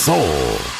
Soul.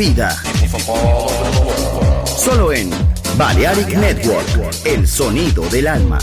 Vida. Solo en Balearic Network, el sonido del alma.